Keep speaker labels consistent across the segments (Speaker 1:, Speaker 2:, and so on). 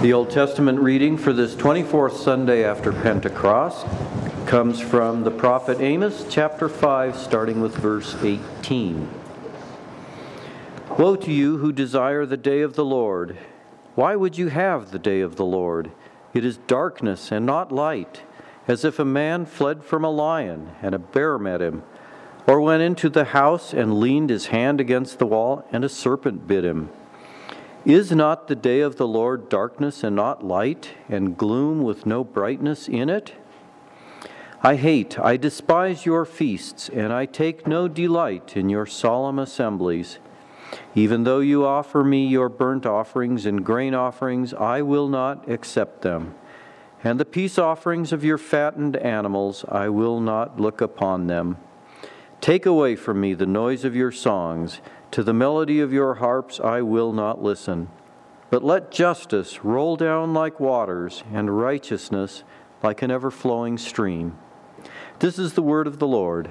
Speaker 1: The Old Testament reading for this 24th Sunday after Pentecost comes from the prophet Amos, chapter 5, starting with verse 18. Woe to you who desire the day of the Lord! Why would you have the day of the Lord? It is darkness and not light, as if a man fled from a lion and a bear met him, or went into the house and leaned his hand against the wall and a serpent bit him. Is not the day of the Lord darkness and not light, and gloom with no brightness in it? I hate, I despise your feasts, and I take no delight in your solemn assemblies. Even though you offer me your burnt offerings and grain offerings, I will not accept them. And the peace offerings of your fattened animals, I will not look upon them. Take away from me the noise of your songs to the melody of your harps I will not listen. But let justice roll down like waters, and righteousness like an ever flowing stream. This is the word of the Lord.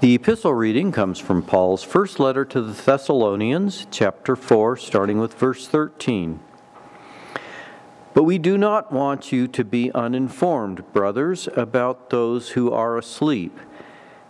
Speaker 1: The epistle reading comes from Paul's first letter to the Thessalonians, chapter 4, starting with verse 13. But we do not want you to be uninformed, brothers, about those who are asleep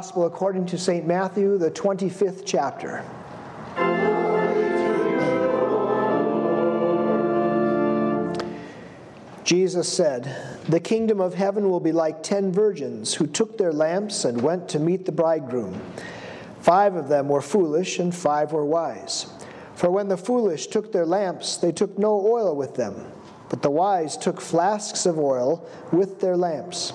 Speaker 2: Gospel according to St. Matthew, the 25th chapter. Jesus said, The kingdom of heaven will be like ten virgins who took their lamps and went to meet the bridegroom. Five of them were foolish, and five were wise. For when the foolish took their lamps, they took no oil with them, but the wise took flasks of oil with their lamps.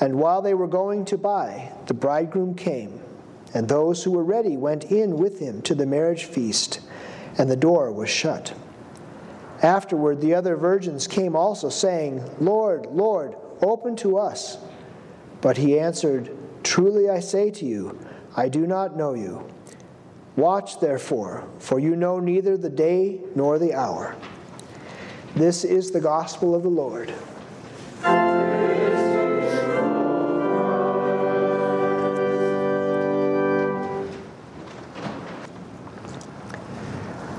Speaker 2: And while they were going to buy, the bridegroom came, and those who were ready went in with him to the marriage feast, and the door was shut. Afterward, the other virgins came also, saying, Lord, Lord, open to us. But he answered, Truly I say to you, I do not know you. Watch therefore, for you know neither the day nor the hour. This is the gospel of the Lord.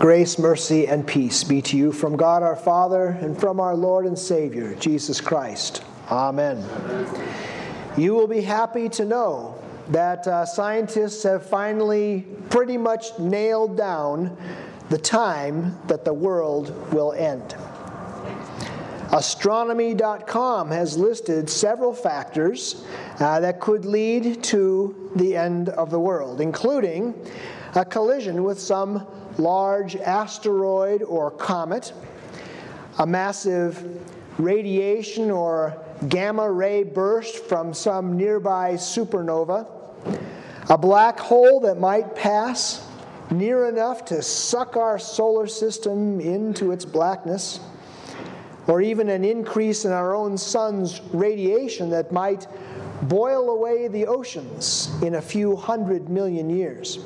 Speaker 2: Grace, mercy, and peace be to you from God our Father and from our Lord and Savior, Jesus Christ. Amen. You will be happy to know that uh, scientists have finally pretty much nailed down the time that the world will end. Astronomy.com has listed several factors uh, that could lead to the end of the world, including a collision with some large asteroid or comet, a massive radiation or gamma ray burst from some nearby supernova, a black hole that might pass near enough to suck our solar system into its blackness, or even an increase in our own sun's radiation that might boil away the oceans in a few hundred million years.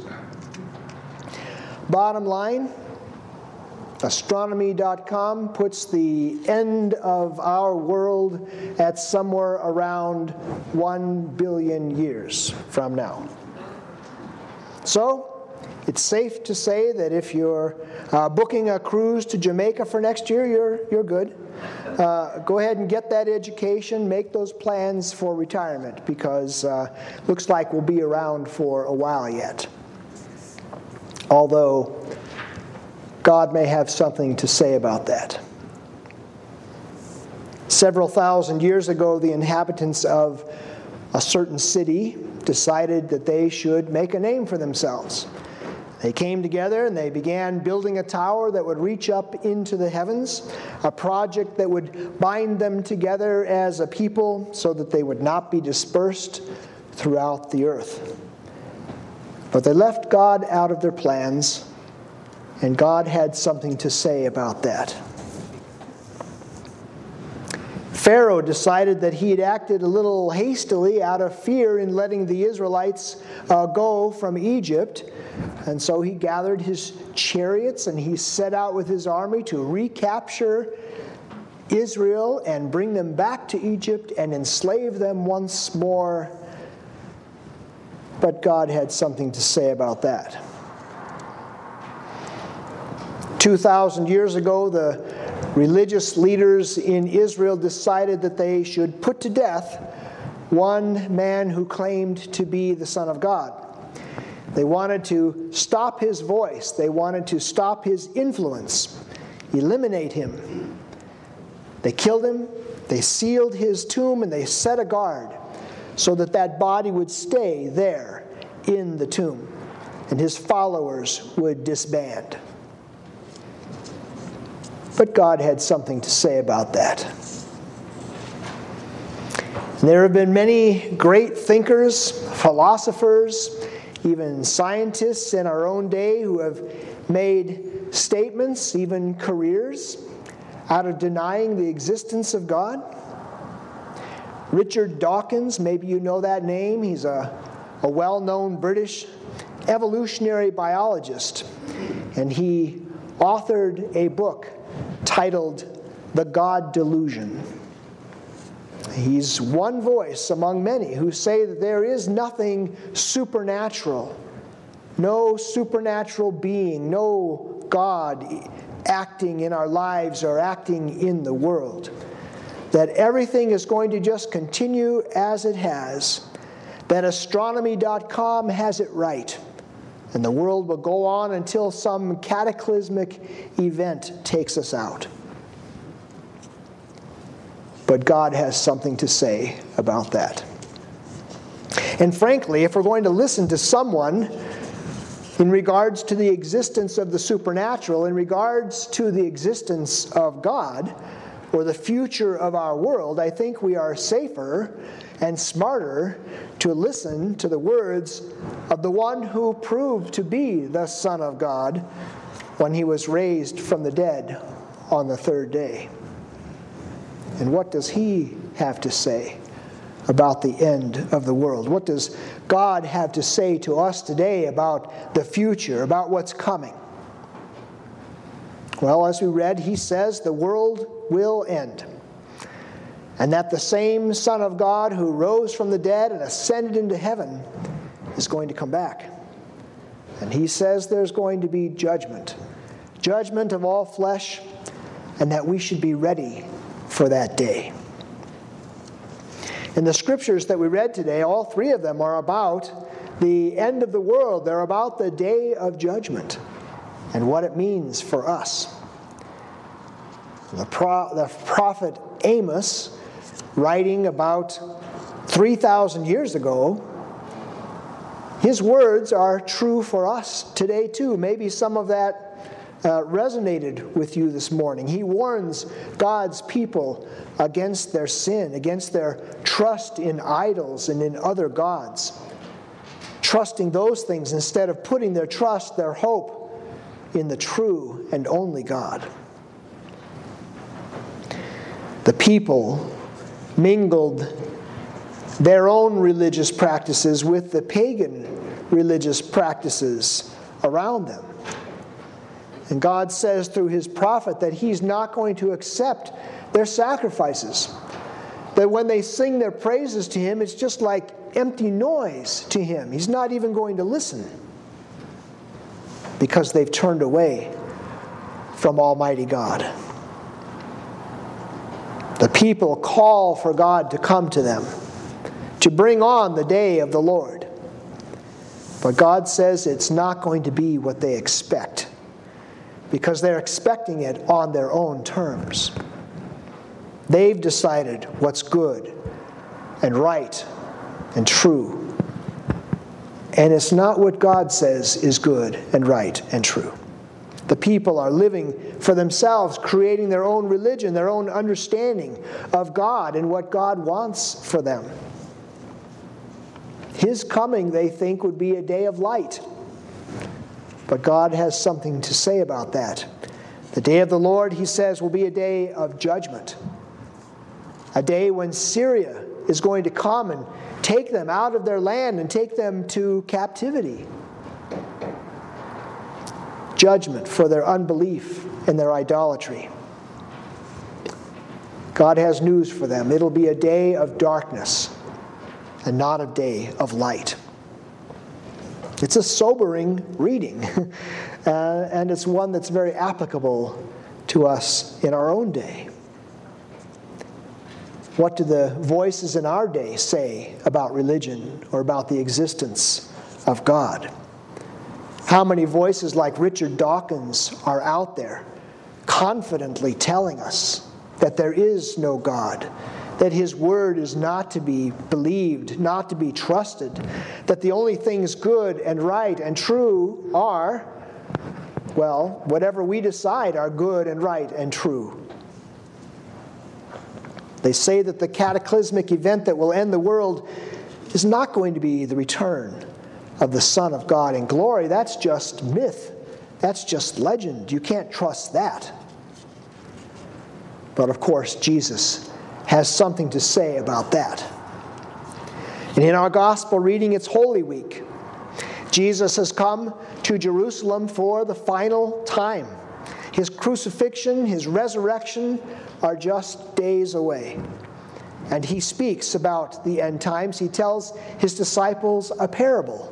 Speaker 2: Bottom line, astronomy.com puts the end of our world at somewhere around 1 billion years from now. So, it's safe to say that if you're uh, booking a cruise to Jamaica for next year, you're, you're good. Uh, go ahead and get that education, make those plans for retirement because uh, looks like we'll be around for a while yet. Although God may have something to say about that. Several thousand years ago, the inhabitants of a certain city decided that they should make a name for themselves. They came together and they began building a tower that would reach up into the heavens, a project that would bind them together as a people so that they would not be dispersed throughout the earth. But they left God out of their plans, and God had something to say about that. Pharaoh decided that he had acted a little hastily out of fear in letting the Israelites uh, go from Egypt. And so he gathered his chariots and he set out with his army to recapture Israel and bring them back to Egypt and enslave them once more. But God had something to say about that. 2,000 years ago, the religious leaders in Israel decided that they should put to death one man who claimed to be the Son of God. They wanted to stop his voice, they wanted to stop his influence, eliminate him. They killed him, they sealed his tomb, and they set a guard so that that body would stay there in the tomb and his followers would disband. But God had something to say about that. There have been many great thinkers, philosophers, even scientists in our own day who have made statements, even careers, out of denying the existence of God. Richard Dawkins, maybe you know that name, he's a, a well known British evolutionary biologist, and he authored a book titled The God Delusion. He's one voice among many who say that there is nothing supernatural, no supernatural being, no God acting in our lives or acting in the world. That everything is going to just continue as it has, that astronomy.com has it right, and the world will go on until some cataclysmic event takes us out. But God has something to say about that. And frankly, if we're going to listen to someone in regards to the existence of the supernatural, in regards to the existence of God, or the future of our world, I think we are safer and smarter to listen to the words of the one who proved to be the Son of God when he was raised from the dead on the third day. And what does he have to say about the end of the world? What does God have to say to us today about the future, about what's coming? Well, as we read, he says the world will end. And that the same Son of God who rose from the dead and ascended into heaven is going to come back. And he says there's going to be judgment judgment of all flesh, and that we should be ready for that day. In the scriptures that we read today, all three of them are about the end of the world. They're about the day of judgment and what it means for us. The, pro- the prophet Amos, writing about 3,000 years ago, his words are true for us today too. Maybe some of that uh, resonated with you this morning. He warns God's people against their sin, against their trust in idols and in other gods, trusting those things instead of putting their trust, their hope in the true and only God. The people mingled their own religious practices with the pagan religious practices around them. And God says through his prophet that he's not going to accept their sacrifices. That when they sing their praises to him, it's just like empty noise to him. He's not even going to listen because they've turned away from Almighty God. People call for God to come to them, to bring on the day of the Lord. But God says it's not going to be what they expect because they're expecting it on their own terms. They've decided what's good and right and true. And it's not what God says is good and right and true. The people are living for themselves, creating their own religion, their own understanding of God and what God wants for them. His coming, they think, would be a day of light. But God has something to say about that. The day of the Lord, he says, will be a day of judgment, a day when Syria is going to come and take them out of their land and take them to captivity. Judgment for their unbelief and their idolatry. God has news for them. It'll be a day of darkness and not a day of light. It's a sobering reading, uh, and it's one that's very applicable to us in our own day. What do the voices in our day say about religion or about the existence of God? How many voices like Richard Dawkins are out there confidently telling us that there is no God, that his word is not to be believed, not to be trusted, that the only things good and right and true are, well, whatever we decide are good and right and true. They say that the cataclysmic event that will end the world is not going to be the return of the Son of God in glory. That's just myth. That's just legend. You can't trust that. But of course, Jesus has something to say about that. And in our gospel reading, it's Holy Week. Jesus has come to Jerusalem for the final time. His crucifixion, his resurrection are just days away. And he speaks about the end times. He tells his disciples a parable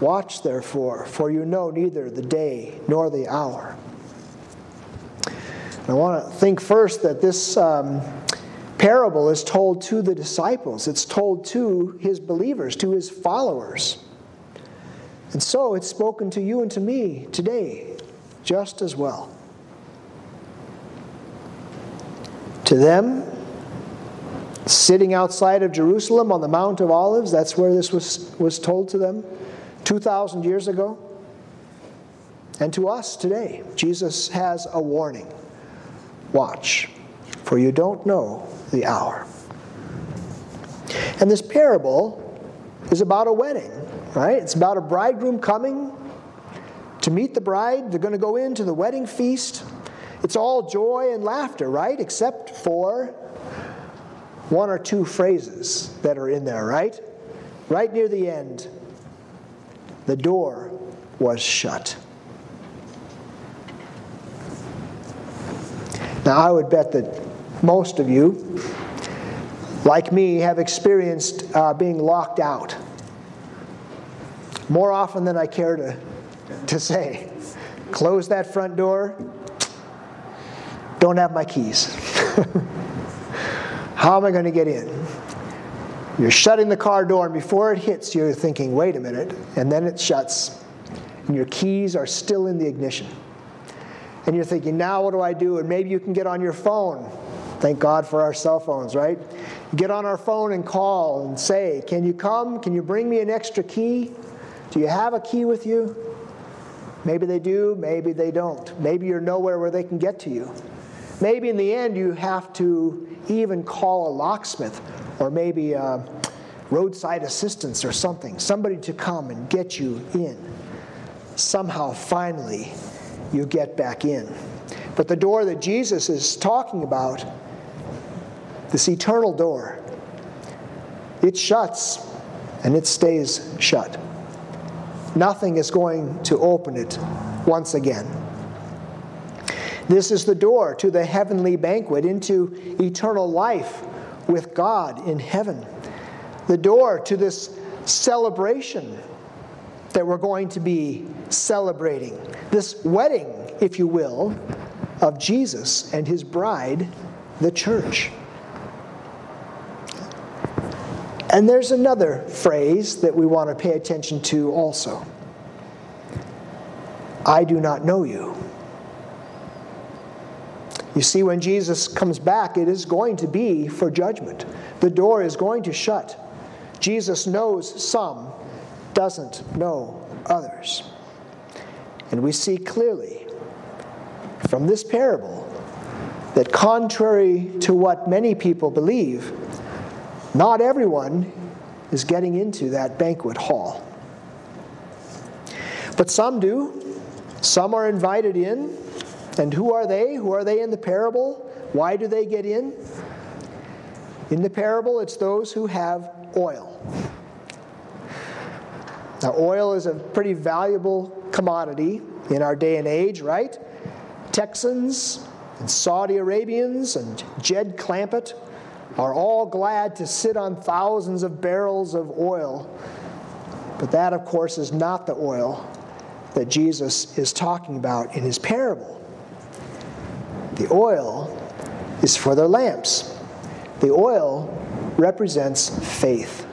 Speaker 2: Watch therefore, for you know neither the day nor the hour. I want to think first that this um, parable is told to the disciples, it's told to his believers, to his followers. And so it's spoken to you and to me today just as well. To them, sitting outside of Jerusalem on the Mount of Olives, that's where this was, was told to them 2,000 years ago. And to us today, Jesus has a warning watch, for you don't know the hour. And this parable is about a wedding, right? It's about a bridegroom coming to meet the bride. They're going to go into the wedding feast. It's all joy and laughter, right? Except for one or two phrases that are in there, right? Right near the end, the door was shut. Now, I would bet that most of you, like me, have experienced uh, being locked out more often than I care to, to say. Close that front door, don't have my keys. How am I going to get in? You're shutting the car door, and before it hits, you're thinking, wait a minute, and then it shuts, and your keys are still in the ignition. And you're thinking, now what do I do? And maybe you can get on your phone. Thank God for our cell phones, right? Get on our phone and call and say, Can you come? Can you bring me an extra key? Do you have a key with you? Maybe they do, maybe they don't. Maybe you're nowhere where they can get to you. Maybe in the end you have to even call a locksmith or maybe a roadside assistance or something, somebody to come and get you in. Somehow, finally, you get back in. But the door that Jesus is talking about, this eternal door, it shuts and it stays shut. Nothing is going to open it once again. This is the door to the heavenly banquet, into eternal life with God in heaven. The door to this celebration that we're going to be celebrating. This wedding, if you will, of Jesus and his bride, the church. And there's another phrase that we want to pay attention to also I do not know you. You see, when Jesus comes back, it is going to be for judgment. The door is going to shut. Jesus knows some, doesn't know others. And we see clearly from this parable that, contrary to what many people believe, not everyone is getting into that banquet hall. But some do. Some are invited in. And who are they? Who are they in the parable? Why do they get in? In the parable, it's those who have oil. Now, oil is a pretty valuable commodity in our day and age, right? Texans and Saudi Arabians and Jed Clampett are all glad to sit on thousands of barrels of oil. But that, of course, is not the oil that Jesus is talking about in his parable. The oil is for their lamps. The oil represents faith.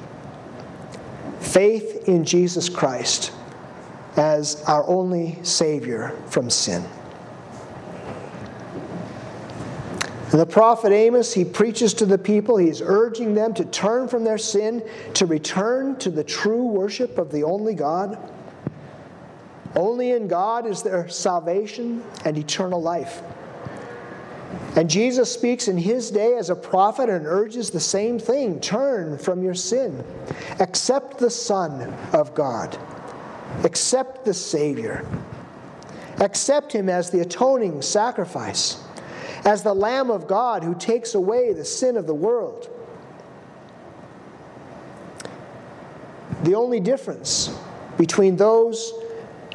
Speaker 2: Faith in Jesus Christ as our only Savior from sin. And the prophet Amos, he preaches to the people. He's urging them to turn from their sin, to return to the true worship of the only God. Only in God is there salvation and eternal life. And Jesus speaks in his day as a prophet and urges the same thing. Turn from your sin, accept the Son of God, accept the Savior, accept him as the atoning sacrifice, as the Lamb of God who takes away the sin of the world. The only difference between those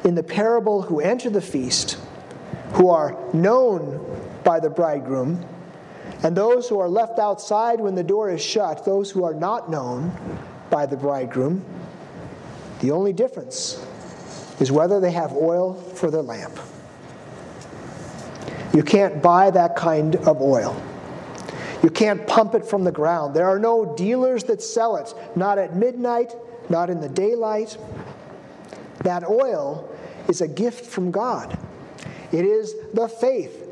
Speaker 2: in the parable who enter the feast, who are known by the bridegroom, and those who are left outside when the door is shut, those who are not known by the bridegroom, the only difference is whether they have oil for their lamp. You can't buy that kind of oil. You can't pump it from the ground. There are no dealers that sell it, not at midnight, not in the daylight. That oil is a gift from God. It is the faith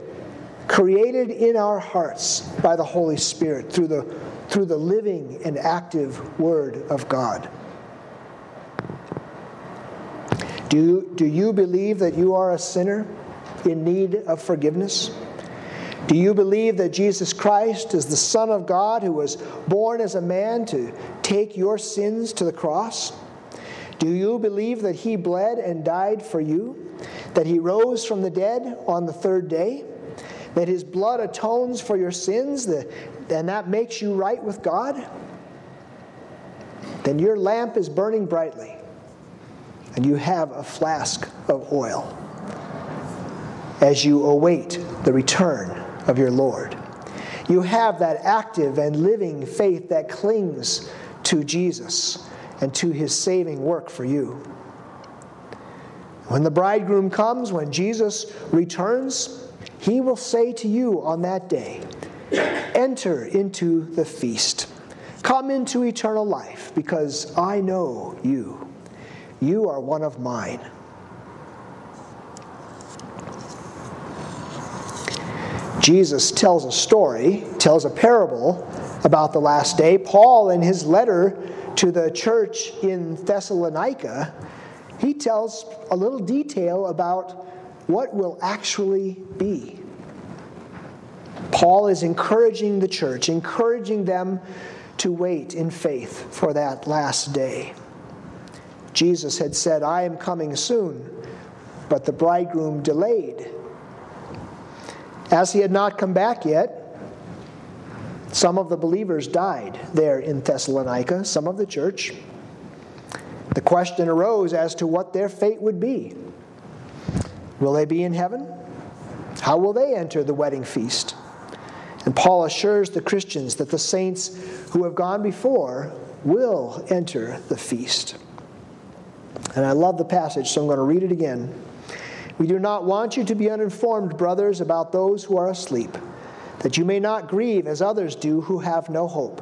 Speaker 2: created in our hearts by the Holy Spirit through the, through the living and active Word of God. Do do you believe that you are a sinner in need of forgiveness? Do you believe that Jesus Christ is the Son of God who was born as a man to take your sins to the cross? Do you believe that he bled and died for you? That he rose from the dead on the third day, that his blood atones for your sins, and that makes you right with God, then your lamp is burning brightly, and you have a flask of oil as you await the return of your Lord. You have that active and living faith that clings to Jesus and to his saving work for you. When the bridegroom comes, when Jesus returns, he will say to you on that day, Enter into the feast. Come into eternal life, because I know you. You are one of mine. Jesus tells a story, tells a parable about the last day. Paul, in his letter to the church in Thessalonica, he tells a little detail about what will actually be. Paul is encouraging the church, encouraging them to wait in faith for that last day. Jesus had said, I am coming soon, but the bridegroom delayed. As he had not come back yet, some of the believers died there in Thessalonica, some of the church. The question arose as to what their fate would be. Will they be in heaven? How will they enter the wedding feast? And Paul assures the Christians that the saints who have gone before will enter the feast. And I love the passage, so I'm going to read it again. We do not want you to be uninformed, brothers, about those who are asleep, that you may not grieve as others do who have no hope.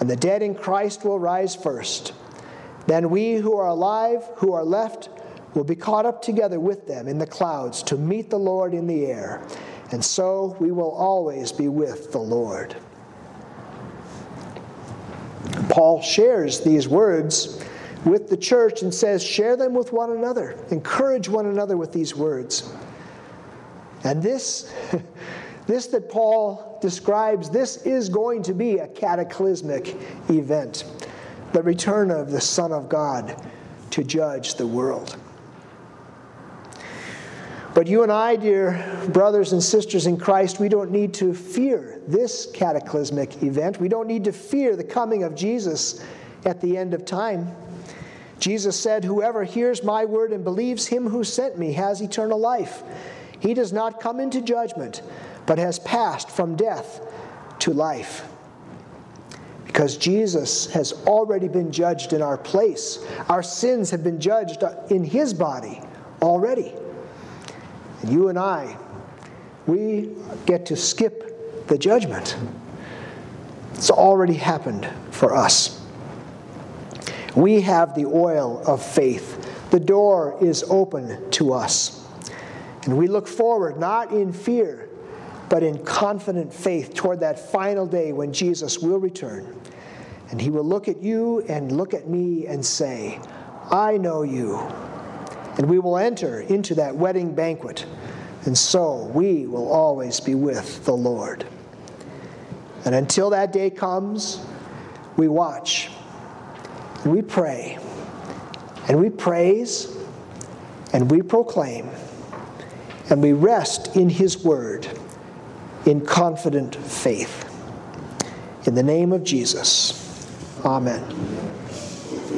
Speaker 2: and the dead in Christ will rise first. Then we who are alive, who are left, will be caught up together with them in the clouds to meet the Lord in the air. And so we will always be with the Lord. Paul shares these words with the church and says, Share them with one another, encourage one another with these words. And this. This that Paul describes, this is going to be a cataclysmic event the return of the Son of God to judge the world. But you and I, dear brothers and sisters in Christ, we don't need to fear this cataclysmic event. We don't need to fear the coming of Jesus at the end of time. Jesus said, Whoever hears my word and believes him who sent me has eternal life. He does not come into judgment but has passed from death to life. Because Jesus has already been judged in our place. Our sins have been judged in his body already. And you and I, we get to skip the judgment. It's already happened for us. We have the oil of faith. The door is open to us. And we look forward not in fear, but in confident faith toward that final day when Jesus will return. And he will look at you and look at me and say, I know you. And we will enter into that wedding banquet. And so we will always be with the Lord. And until that day comes, we watch and we pray and we praise and we proclaim and we rest in His Word in confident faith. In the name of Jesus, amen.